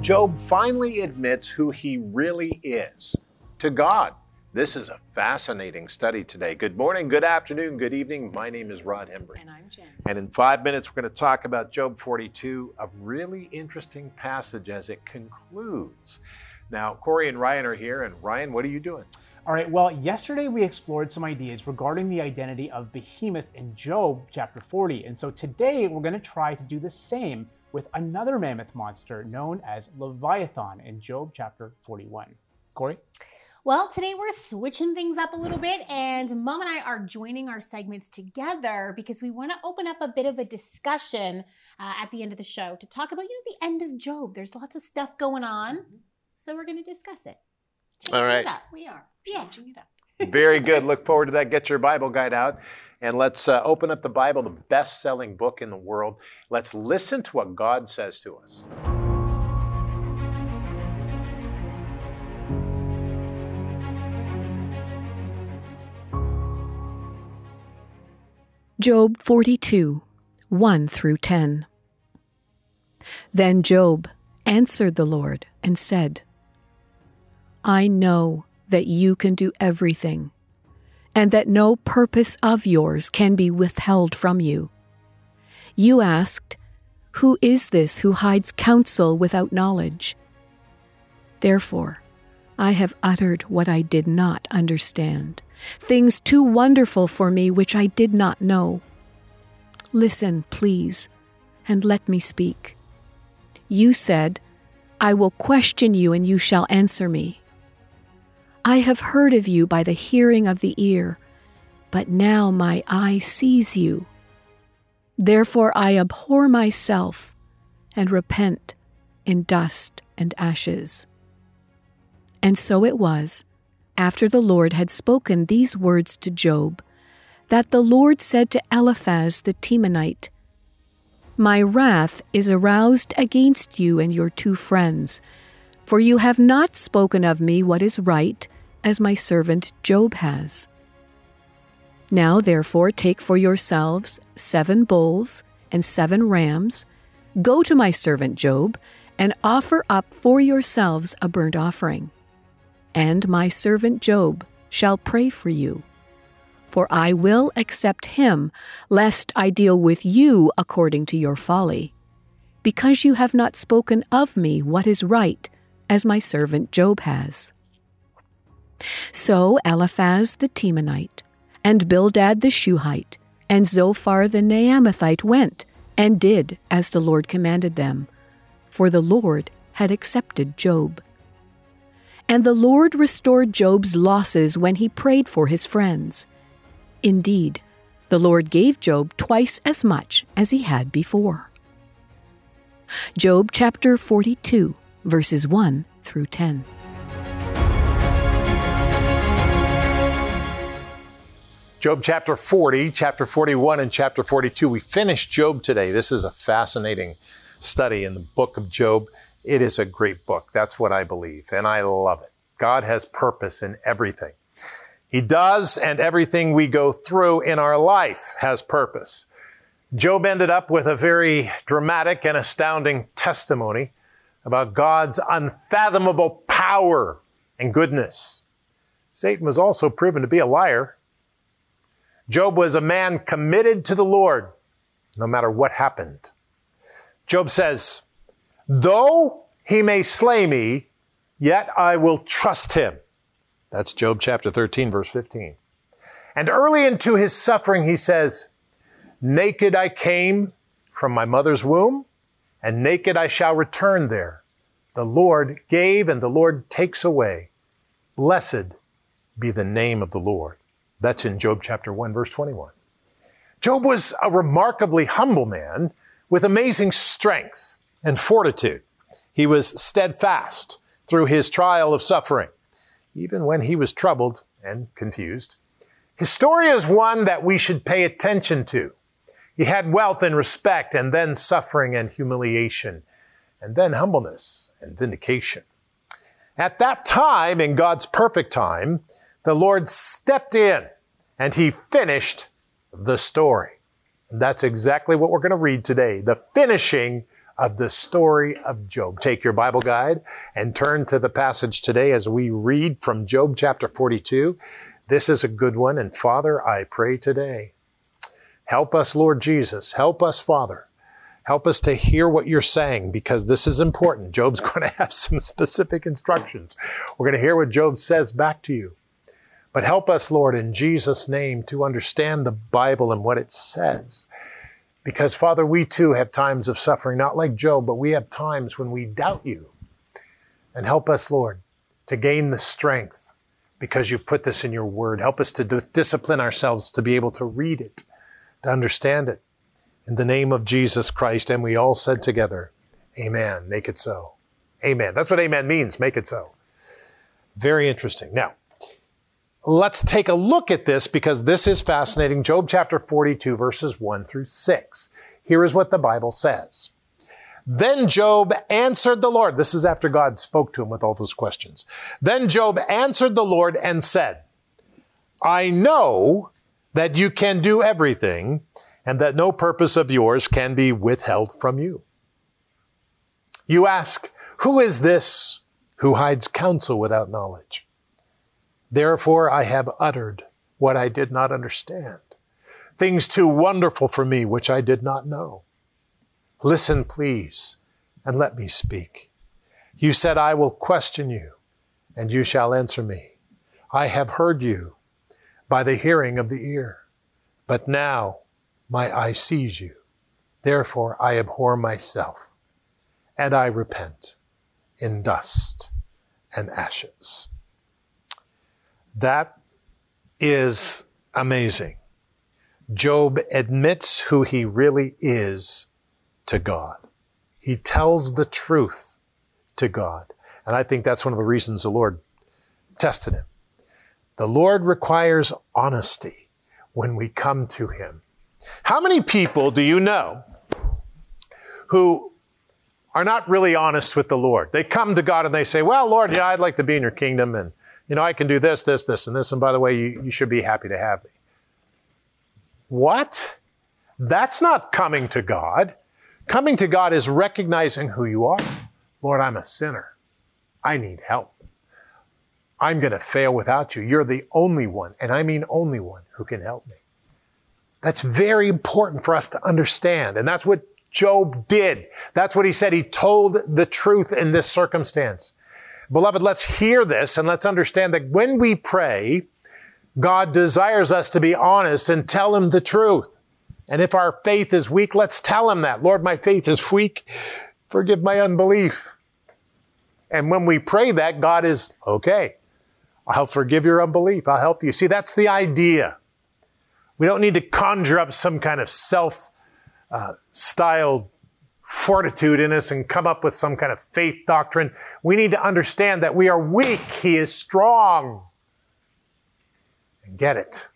Job finally admits who he really is to God. This is a fascinating study today. Good morning, good afternoon, good evening. My name is Rod Hembree. And I'm Jen. And in five minutes, we're going to talk about Job 42, a really interesting passage as it concludes. Now, Corey and Ryan are here. And Ryan, what are you doing? All right, well, yesterday we explored some ideas regarding the identity of Behemoth in Job chapter 40. And so today we're going to try to do the same with another mammoth monster known as Leviathan in Job chapter 41. Corey? Well, today we're switching things up a little bit, and Mom and I are joining our segments together because we want to open up a bit of a discussion uh, at the end of the show to talk about, you know, the end of Job. There's lots of stuff going on, mm-hmm. so we're going to discuss it. Changing All right. it up. We are changing yeah. it up. Very good. Look forward to that. Get your Bible guide out. And let's uh, open up the Bible, the best selling book in the world. Let's listen to what God says to us. Job 42, 1 through 10. Then Job answered the Lord and said, I know that you can do everything, and that no purpose of yours can be withheld from you. You asked, Who is this who hides counsel without knowledge? Therefore, I have uttered what I did not understand things too wonderful for me which I did not know. Listen, please, and let me speak. You said, I will question you and you shall answer me. I have heard of you by the hearing of the ear, but now my eye sees you. Therefore I abhor myself and repent in dust and ashes. And so it was after the Lord had spoken these words to Job, that the Lord said to Eliphaz the Temanite, My wrath is aroused against you and your two friends, for you have not spoken of me what is right, as my servant Job has. Now therefore take for yourselves seven bulls and seven rams, go to my servant Job, and offer up for yourselves a burnt offering and my servant Job shall pray for you. For I will accept him, lest I deal with you according to your folly, because you have not spoken of me what is right, as my servant Job has. So Eliphaz the Temanite, and Bildad the Shuhite, and Zophar the Naamathite went, and did as the Lord commanded them, for the Lord had accepted Job. And the Lord restored Job's losses when he prayed for his friends. Indeed, the Lord gave Job twice as much as he had before. Job chapter 42, verses 1 through 10. Job chapter 40, chapter 41, and chapter 42. We finished Job today. This is a fascinating study in the book of Job. It is a great book. That's what I believe, and I love it. God has purpose in everything. He does, and everything we go through in our life has purpose. Job ended up with a very dramatic and astounding testimony about God's unfathomable power and goodness. Satan was also proven to be a liar. Job was a man committed to the Lord no matter what happened. Job says, Though he may slay me, yet I will trust him. That's Job chapter 13, verse 15. And early into his suffering, he says, Naked I came from my mother's womb, and naked I shall return there. The Lord gave, and the Lord takes away. Blessed be the name of the Lord. That's in Job chapter 1, verse 21. Job was a remarkably humble man with amazing strength and fortitude. He was steadfast through his trial of suffering, even when he was troubled and confused. His story is one that we should pay attention to. He had wealth and respect, and then suffering and humiliation, and then humbleness and vindication. At that time, in God's perfect time, the Lord stepped in and he finished the story. And that's exactly what we're going to read today the finishing of the story of Job. Take your Bible guide and turn to the passage today as we read from Job chapter 42. This is a good one. And Father, I pray today, help us, Lord Jesus. Help us, Father. Help us to hear what you're saying because this is important. Job's going to have some specific instructions. We're going to hear what Job says back to you. But help us, Lord, in Jesus' name to understand the Bible and what it says. Because, Father, we too have times of suffering, not like Job, but we have times when we doubt you. And help us, Lord, to gain the strength because you've put this in your word. Help us to d- discipline ourselves to be able to read it, to understand it. In the name of Jesus Christ. And we all said together, Amen. Make it so. Amen. That's what amen means. Make it so. Very interesting. Now, Let's take a look at this because this is fascinating. Job chapter 42, verses 1 through 6. Here is what the Bible says. Then Job answered the Lord. This is after God spoke to him with all those questions. Then Job answered the Lord and said, I know that you can do everything and that no purpose of yours can be withheld from you. You ask, who is this who hides counsel without knowledge? Therefore I have uttered what I did not understand, things too wonderful for me which I did not know. Listen, please, and let me speak. You said, I will question you, and you shall answer me. I have heard you by the hearing of the ear, but now my eye sees you. Therefore I abhor myself, and I repent in dust and ashes. That is amazing. Job admits who he really is to God. He tells the truth to God. And I think that's one of the reasons the Lord tested him. The Lord requires honesty when we come to him. How many people do you know who are not really honest with the Lord? They come to God and they say, Well, Lord, yeah, I'd like to be in your kingdom and you know, I can do this, this, this, and this, and by the way, you, you should be happy to have me. What? That's not coming to God. Coming to God is recognizing who you are. Lord, I'm a sinner. I need help. I'm going to fail without you. You're the only one, and I mean only one, who can help me. That's very important for us to understand. And that's what Job did. That's what he said. He told the truth in this circumstance. Beloved, let's hear this and let's understand that when we pray, God desires us to be honest and tell Him the truth. And if our faith is weak, let's tell Him that. Lord, my faith is weak. Forgive my unbelief. And when we pray that, God is, okay, I'll forgive your unbelief. I'll help you. See, that's the idea. We don't need to conjure up some kind of self uh, styled fortitude in us and come up with some kind of faith doctrine. We need to understand that we are weak. He is strong. And get it.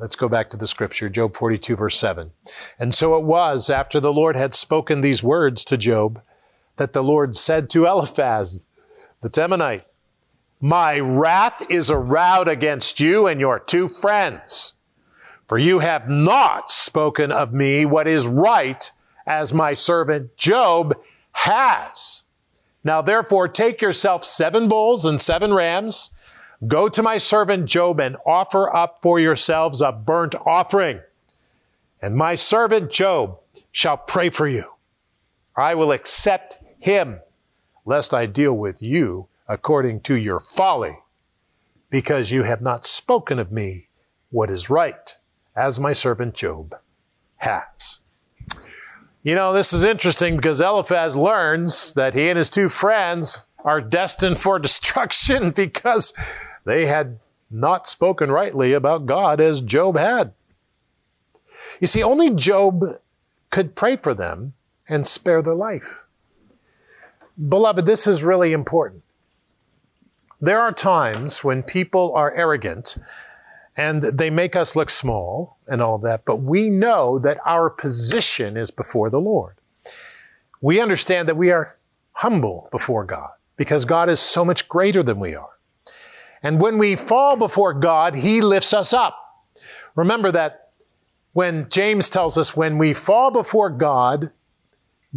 Let's go back to the scripture, Job 42, verse 7. And so it was after the Lord had spoken these words to Job that the Lord said to Eliphaz, the Temanite, My wrath is aroused against you and your two friends, for you have not spoken of me what is right as my servant Job has. Now therefore take yourself seven bulls and seven rams, go to my servant Job and offer up for yourselves a burnt offering. And my servant Job shall pray for you. I will accept him, lest I deal with you according to your folly, because you have not spoken of me what is right, as my servant Job has. You know, this is interesting because Eliphaz learns that he and his two friends are destined for destruction because they had not spoken rightly about God as Job had. You see, only Job could pray for them and spare their life. Beloved, this is really important. There are times when people are arrogant and they make us look small and all of that, but we know that our position is before the Lord. We understand that we are humble before God because God is so much greater than we are. And when we fall before God, He lifts us up. Remember that when James tells us when we fall before God,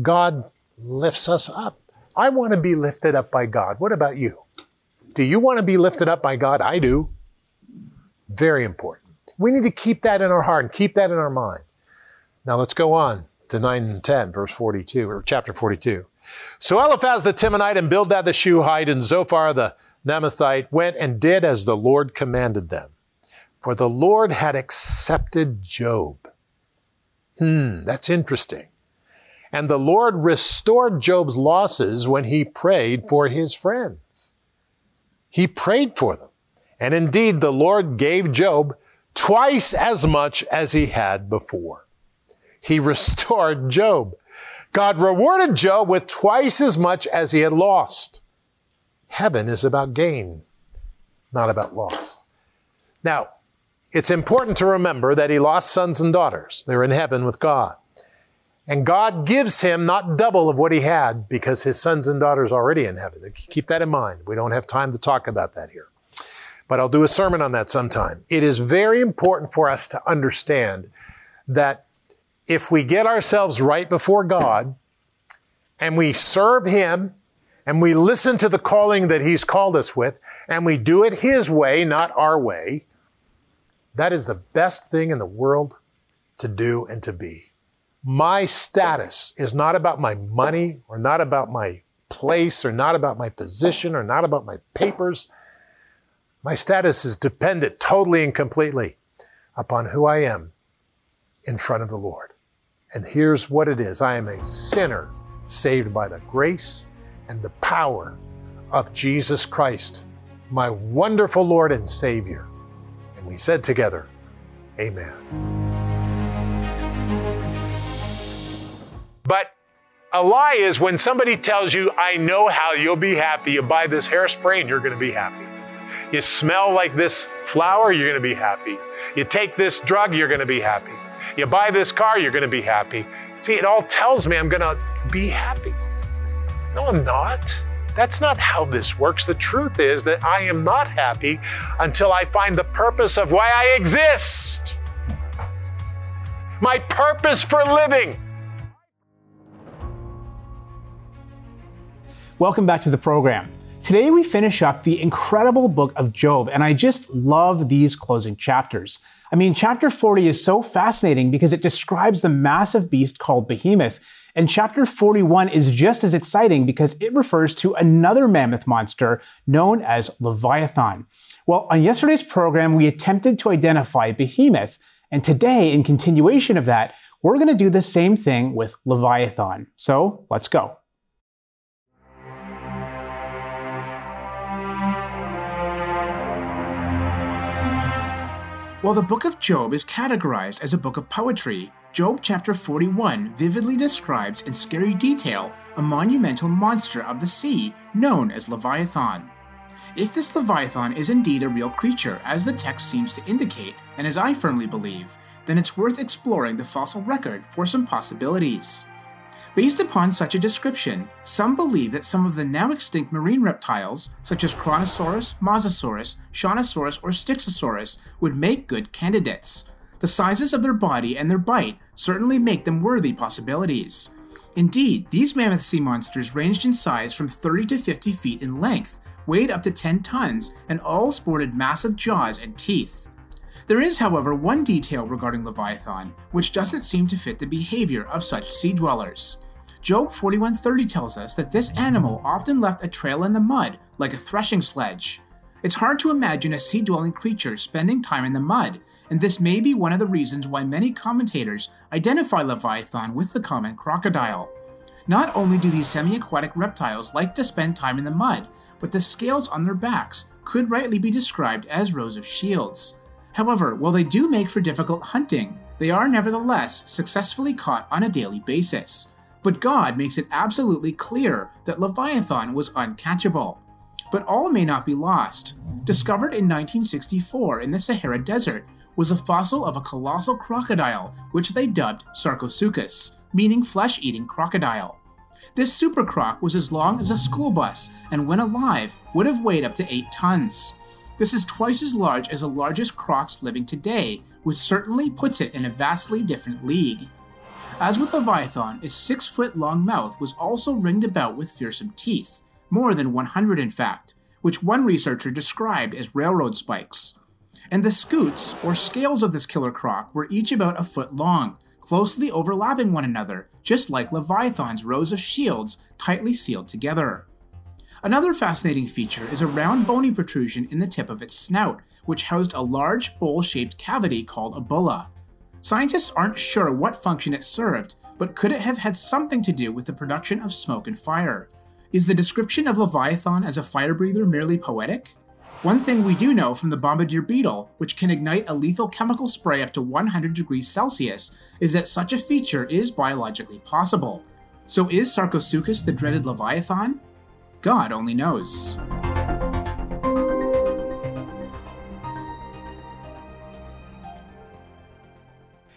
God lifts us up. I want to be lifted up by God. What about you? Do you want to be lifted up by God? I do. Very important. We need to keep that in our heart and keep that in our mind. Now let's go on to 9 and 10, verse 42, or chapter 42. So Eliphaz the Temanite and Bildad the Shuhite and Zophar the Naamathite went and did as the Lord commanded them. For the Lord had accepted Job. Hmm, that's interesting. And the Lord restored Job's losses when he prayed for his friends. He prayed for them. And indeed, the Lord gave Job twice as much as he had before. He restored Job. God rewarded Job with twice as much as he had lost. Heaven is about gain, not about loss. Now, it's important to remember that he lost sons and daughters. They're in heaven with God. And God gives him not double of what he had because his sons and daughters are already in heaven. Keep that in mind. We don't have time to talk about that here. But I'll do a sermon on that sometime. It is very important for us to understand that if we get ourselves right before God and we serve him and we listen to the calling that he's called us with and we do it his way, not our way, that is the best thing in the world to do and to be my status is not about my money or not about my place or not about my position or not about my papers. My status is dependent totally and completely upon who I am in front of the Lord. And here's what it is I am a sinner saved by the grace and the power of Jesus Christ, my wonderful Lord and Savior. And we said together, Amen. But a lie is when somebody tells you, I know how you'll be happy. You buy this hairspray and you're going to be happy. You smell like this flower, you're going to be happy. You take this drug, you're going to be happy. You buy this car, you're going to be happy. See, it all tells me I'm going to be happy. No, I'm not. That's not how this works. The truth is that I am not happy until I find the purpose of why I exist. My purpose for living. Welcome back to the program. Today we finish up the incredible book of Job, and I just love these closing chapters. I mean, chapter 40 is so fascinating because it describes the massive beast called Behemoth, and chapter 41 is just as exciting because it refers to another mammoth monster known as Leviathan. Well, on yesterday's program, we attempted to identify Behemoth, and today, in continuation of that, we're going to do the same thing with Leviathan. So let's go. While the book of Job is categorized as a book of poetry, Job chapter 41 vividly describes in scary detail a monumental monster of the sea known as Leviathan. If this Leviathan is indeed a real creature, as the text seems to indicate, and as I firmly believe, then it's worth exploring the fossil record for some possibilities. Based upon such a description, some believe that some of the now extinct marine reptiles, such as Kronosaurus, Mosasaurus, Shonisaurus, or Styxosaurus, would make good candidates. The sizes of their body and their bite certainly make them worthy possibilities. Indeed, these mammoth sea monsters ranged in size from 30 to 50 feet in length, weighed up to 10 tons, and all sported massive jaws and teeth. There is, however, one detail regarding Leviathan, which doesn't seem to fit the behavior of such sea dwellers. Job 41:30 tells us that this animal often left a trail in the mud, like a threshing sledge. It's hard to imagine a sea dwelling creature spending time in the mud, and this may be one of the reasons why many commentators identify Leviathan with the common crocodile. Not only do these semi aquatic reptiles like to spend time in the mud, but the scales on their backs could rightly be described as rows of shields. However, while they do make for difficult hunting, they are nevertheless successfully caught on a daily basis. But God makes it absolutely clear that Leviathan was uncatchable. But all may not be lost. Discovered in 1964 in the Sahara Desert was a fossil of a colossal crocodile, which they dubbed Sarcosuchus, meaning flesh eating crocodile. This super croc was as long as a school bus and, when alive, would have weighed up to 8 tons. This is twice as large as the largest crocs living today, which certainly puts it in a vastly different league. As with Leviathan, its six foot long mouth was also ringed about with fearsome teeth, more than 100 in fact, which one researcher described as railroad spikes. And the scutes, or scales of this killer croc, were each about a foot long, closely overlapping one another, just like Leviathan's rows of shields tightly sealed together. Another fascinating feature is a round bony protrusion in the tip of its snout, which housed a large bowl shaped cavity called a bulla. Scientists aren't sure what function it served, but could it have had something to do with the production of smoke and fire? Is the description of Leviathan as a fire breather merely poetic? One thing we do know from the bombardier beetle, which can ignite a lethal chemical spray up to 100 degrees Celsius, is that such a feature is biologically possible. So is Sarcosuchus the dreaded Leviathan? God only knows.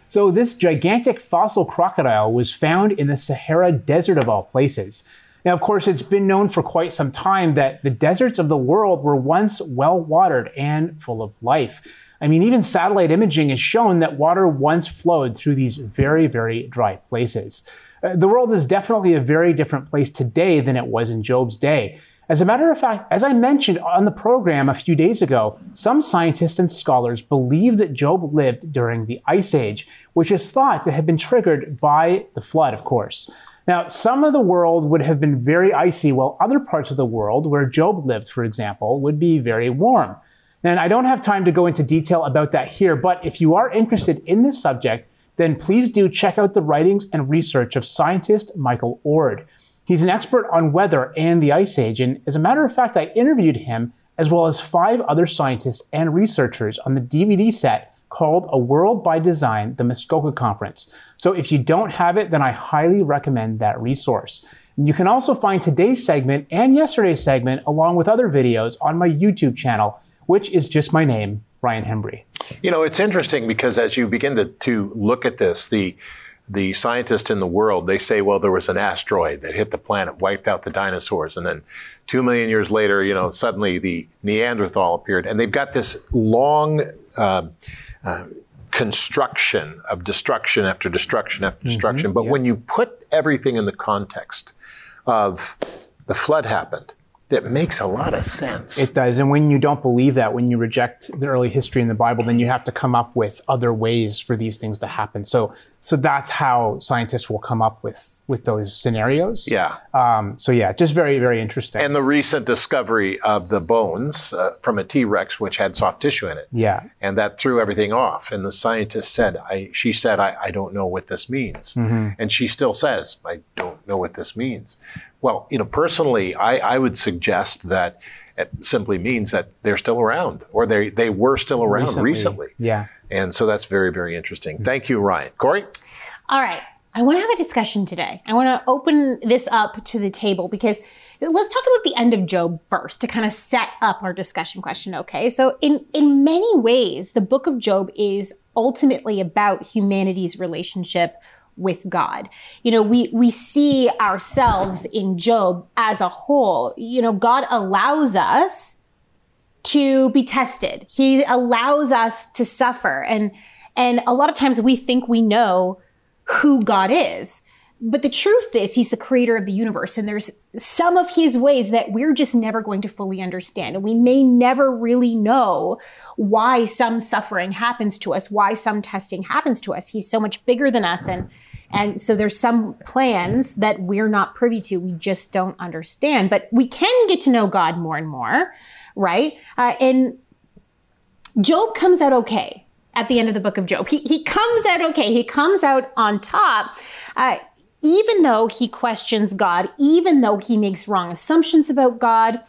So, this gigantic fossil crocodile was found in the Sahara Desert of all places. Now, of course, it's been known for quite some time that the deserts of the world were once well watered and full of life. I mean, even satellite imaging has shown that water once flowed through these very, very dry places. The world is definitely a very different place today than it was in Job's day. As a matter of fact, as I mentioned on the program a few days ago, some scientists and scholars believe that Job lived during the Ice Age, which is thought to have been triggered by the flood, of course. Now, some of the world would have been very icy, while other parts of the world, where Job lived, for example, would be very warm. And I don't have time to go into detail about that here, but if you are interested in this subject, then please do check out the writings and research of scientist Michael Oard. He's an expert on weather and the Ice Age, and as a matter of fact, I interviewed him as well as five other scientists and researchers on the DVD set called A World by Design, the Muskoka Conference. So if you don't have it, then I highly recommend that resource. You can also find today's segment and yesterday's segment along with other videos on my YouTube channel, which is just my name, Ryan Hembree. You know, it's interesting because as you begin to, to look at this, the the scientists in the world, they say, well, there was an asteroid that hit the planet, wiped out the dinosaurs, and then two million years later, you know, suddenly the Neanderthal appeared, and they've got this long uh, uh, construction of destruction after destruction after mm-hmm, destruction. But when you put everything in the context of the flood happened, that makes a lot of sense. It does. And when you don't believe that, when you reject the early history in the Bible, then you have to come up with other ways for these things to happen. So, so that's how scientists will come up with, with those scenarios. Yeah. Um, so yeah, just very, very interesting. And the recent discovery of the bones uh, from a T-Rex, which had soft tissue in it. Yeah. And that threw everything off. And the scientist said, I, she said, I, I don't know what this means. Mm-hmm. And she still says, I don't know what this means. Well, you know, personally, I, I would suggest that it simply means that they're still around or they, they were still around recently. recently. Yeah. And so that's very, very interesting. Mm-hmm. Thank you, Ryan. Corey? All right. I want to have a discussion today. I want to open this up to the table because let's talk about the end of Job first to kind of set up our discussion question, okay? So in in many ways, the book of Job is ultimately about humanity's relationship with God. You know, we we see ourselves in Job as a whole. You know, God allows us to be tested. He allows us to suffer and and a lot of times we think we know who God is. But the truth is, he's the creator of the universe, and there's some of his ways that we're just never going to fully understand. And we may never really know why some suffering happens to us, why some testing happens to us. He's so much bigger than us. And, and so there's some plans that we're not privy to. We just don't understand. But we can get to know God more and more, right? Uh, and Job comes out okay at the end of the book of Job. He, he comes out okay. He comes out on top. Uh, even though he questions God, even though he makes wrong assumptions about God,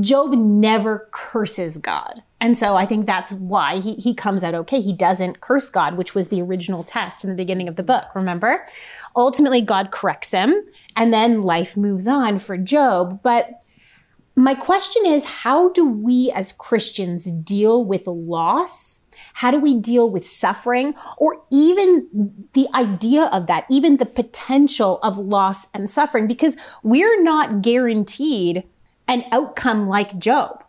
Job never curses God. And so I think that's why he, he comes out okay. He doesn't curse God, which was the original test in the beginning of the book, remember? Ultimately, God corrects him, and then life moves on for Job. But my question is how do we as Christians deal with loss how do we deal with suffering or even the idea of that, even the potential of loss and suffering? Because we're not guaranteed an outcome like Job.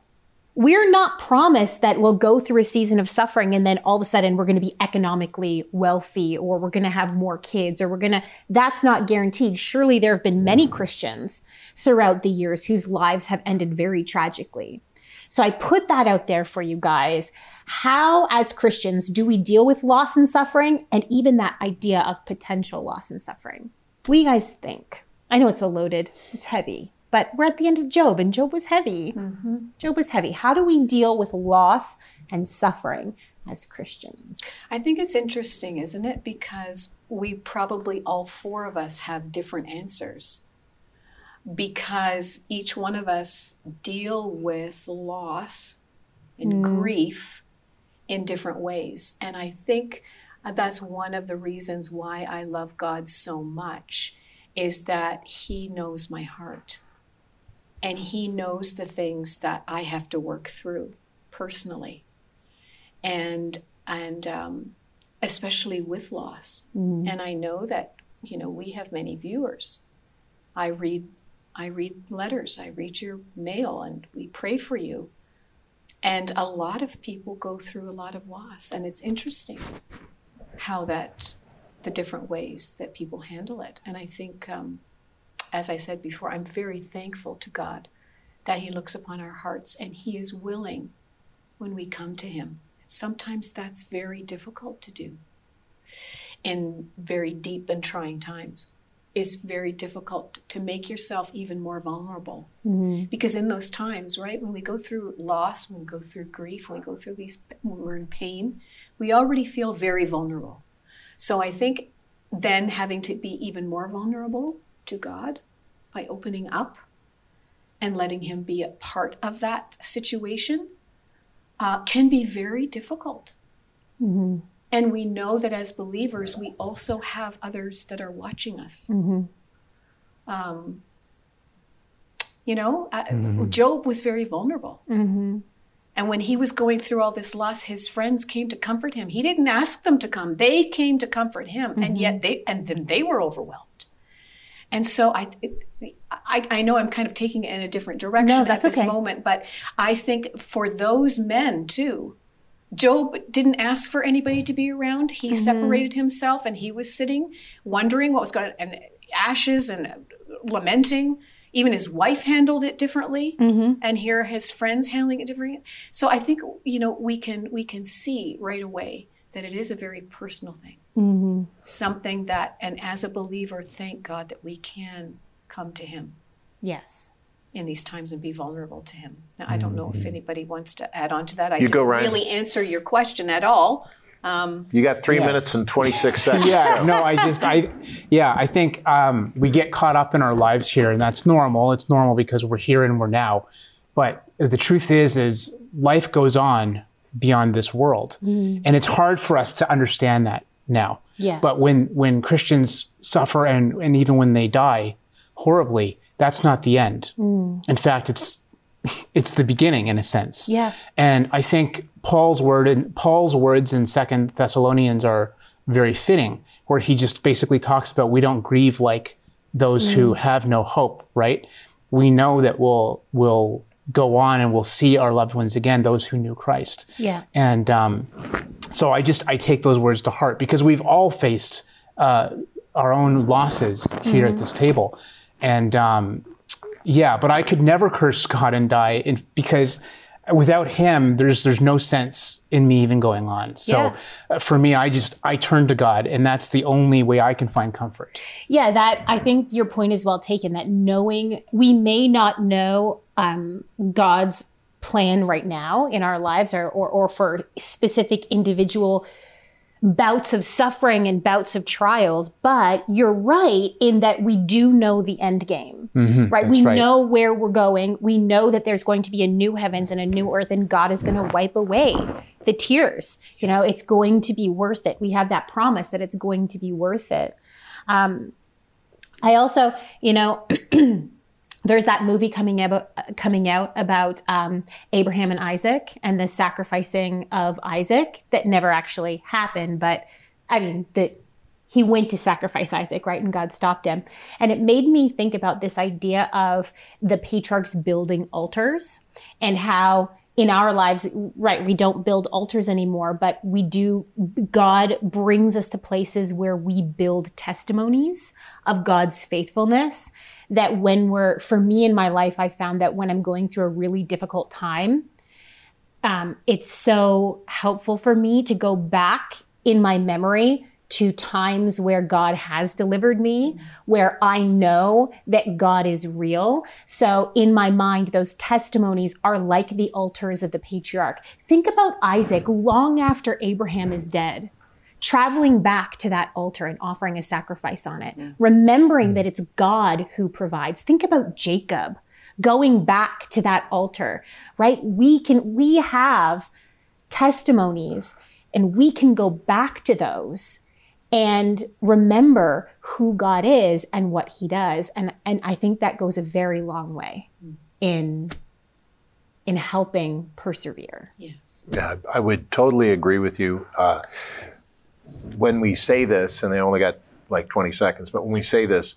we're not promised that we'll go through a season of suffering and then all of a sudden we're going to be economically wealthy or we're going to have more kids or we're going to that's not guaranteed surely there have been many christians throughout the years whose lives have ended very tragically so i put that out there for you guys how as christians do we deal with loss and suffering and even that idea of potential loss and suffering what do you guys think i know it's a loaded it's heavy but we're at the end of Job, and Job was heavy. Mm-hmm. Job was heavy. How do we deal with loss and suffering as Christians? I think it's interesting, isn't it? Because we probably all four of us have different answers. Because each one of us deal with loss and mm. grief in different ways. And I think that's one of the reasons why I love God so much is that he knows my heart and he knows the things that I have to work through personally, and and um, especially with loss. Mm-hmm. And I know that you know we have many viewers. I read I read letters, I read your mail, and we pray for you. And a lot of people go through a lot of loss, and it's interesting how that the different ways that people handle it. And I think um, as I said before, I'm very thankful to God that He looks upon our hearts and He is willing when we come to Him. Sometimes that's very difficult to do in very deep and trying times. It's very difficult to make yourself even more vulnerable. Mm-hmm. Because in those times, right, when we go through loss, when we go through grief, when we go through these, when we're in pain, we already feel very vulnerable. So I think then having to be even more vulnerable to God by opening up and letting Him be a part of that situation uh, can be very difficult. Mm-hmm. And we know that as believers, we also have others that are watching us. Mm-hmm. Um, you know, uh, mm-hmm. Job was very vulnerable. Mm-hmm. And when he was going through all this loss, his friends came to comfort him. He didn't ask them to come; they came to comfort him, and mm-hmm. yet they and then they were overwhelmed. And so I, I, I, know I'm kind of taking it in a different direction no, at this okay. moment, but I think for those men too, Job didn't ask for anybody to be around. He mm-hmm. separated himself and he was sitting, wondering what was going on, and ashes and lamenting. Even his wife handled it differently, mm-hmm. and here his friends handling it differently. So I think you know we can we can see right away that it is a very personal thing. Mm-hmm. Something that, and as a believer, thank God that we can come to Him. Yes. In these times and be vulnerable to Him. Now, I don't know if mm-hmm. anybody wants to add on to that. I you didn't really answer your question at all. Um, you got three yeah. minutes and 26 seconds. yeah, no, I just, I, yeah, I think um, we get caught up in our lives here, and that's normal. It's normal because we're here and we're now. But the truth is, is life goes on beyond this world. Mm. And it's hard for us to understand that now. Yeah. But when, when Christians suffer and, and even when they die horribly, that's not the end. Mm. In fact, it's, it's the beginning in a sense. Yeah. And I think Paul's word and Paul's words in Second Thessalonians are very fitting, where he just basically talks about we don't grieve like those mm. who have no hope, right? We know that we'll we'll go on and we'll see our loved ones again, those who knew Christ. Yeah. And um, so I just I take those words to heart because we've all faced uh, our own losses here mm-hmm. at this table, and um, yeah, but I could never curse God and die in, because without Him, there's there's no sense in me even going on. So yeah. uh, for me, I just I turn to God, and that's the only way I can find comfort. Yeah, that I think your point is well taken. That knowing we may not know um, God's plan right now in our lives or, or, or for specific individual bouts of suffering and bouts of trials, but you're right in that we do know the end game, mm-hmm, right? We right. know where we're going. We know that there's going to be a new heavens and a new earth, and God is going to wipe away the tears. You know, it's going to be worth it. We have that promise that it's going to be worth it. Um, I also, you know, there's that movie coming out coming out about um, Abraham and Isaac and the sacrificing of Isaac that never actually happened, but I mean that he went to sacrifice Isaac, right? And God stopped him. And it made me think about this idea of the patriarchs building altars and how in our lives, right, we don't build altars anymore, but we do, God brings us to places where we build testimonies of God's faithfulness. That when we're, for me in my life, I found that when I'm going through a really difficult time, um, it's so helpful for me to go back in my memory to times where God has delivered me, where I know that God is real. So in my mind, those testimonies are like the altars of the patriarch. Think about Isaac long after Abraham is dead. Traveling back to that altar and offering a sacrifice on it, remembering that it's God who provides. Think about Jacob going back to that altar, right? We can, we have testimonies and we can go back to those and remember who God is and what he does. And, and I think that goes a very long way in, in helping persevere. Yes. Yeah, I would totally agree with you. Uh, when we say this, and they only got like 20 seconds, but when we say this,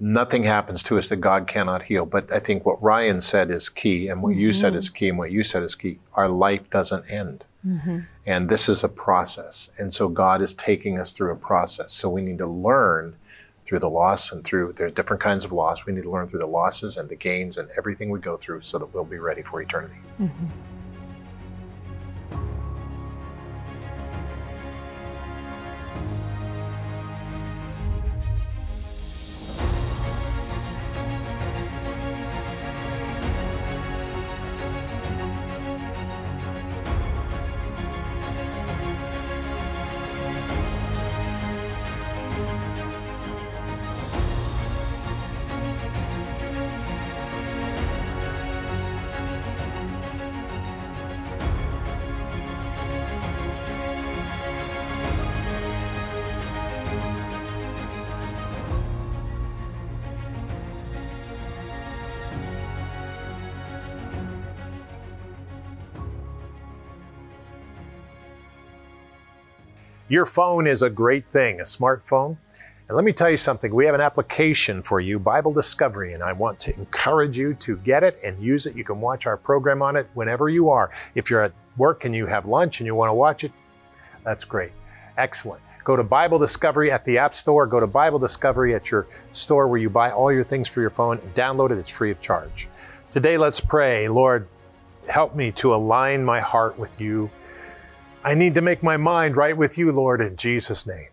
nothing happens to us that God cannot heal. But I think what Ryan said is key, and what you said mm-hmm. is key, and what you said is key. Our life doesn't end. Mm-hmm. And this is a process. And so God is taking us through a process. So we need to learn through the loss and through, there's different kinds of loss. We need to learn through the losses and the gains and everything we go through so that we'll be ready for eternity. Mm-hmm. Your phone is a great thing, a smartphone. And let me tell you something we have an application for you, Bible Discovery, and I want to encourage you to get it and use it. You can watch our program on it whenever you are. If you're at work and you have lunch and you want to watch it, that's great. Excellent. Go to Bible Discovery at the App Store, go to Bible Discovery at your store where you buy all your things for your phone download it. It's free of charge. Today, let's pray. Lord, help me to align my heart with you. I need to make my mind right with you, Lord, in Jesus' name.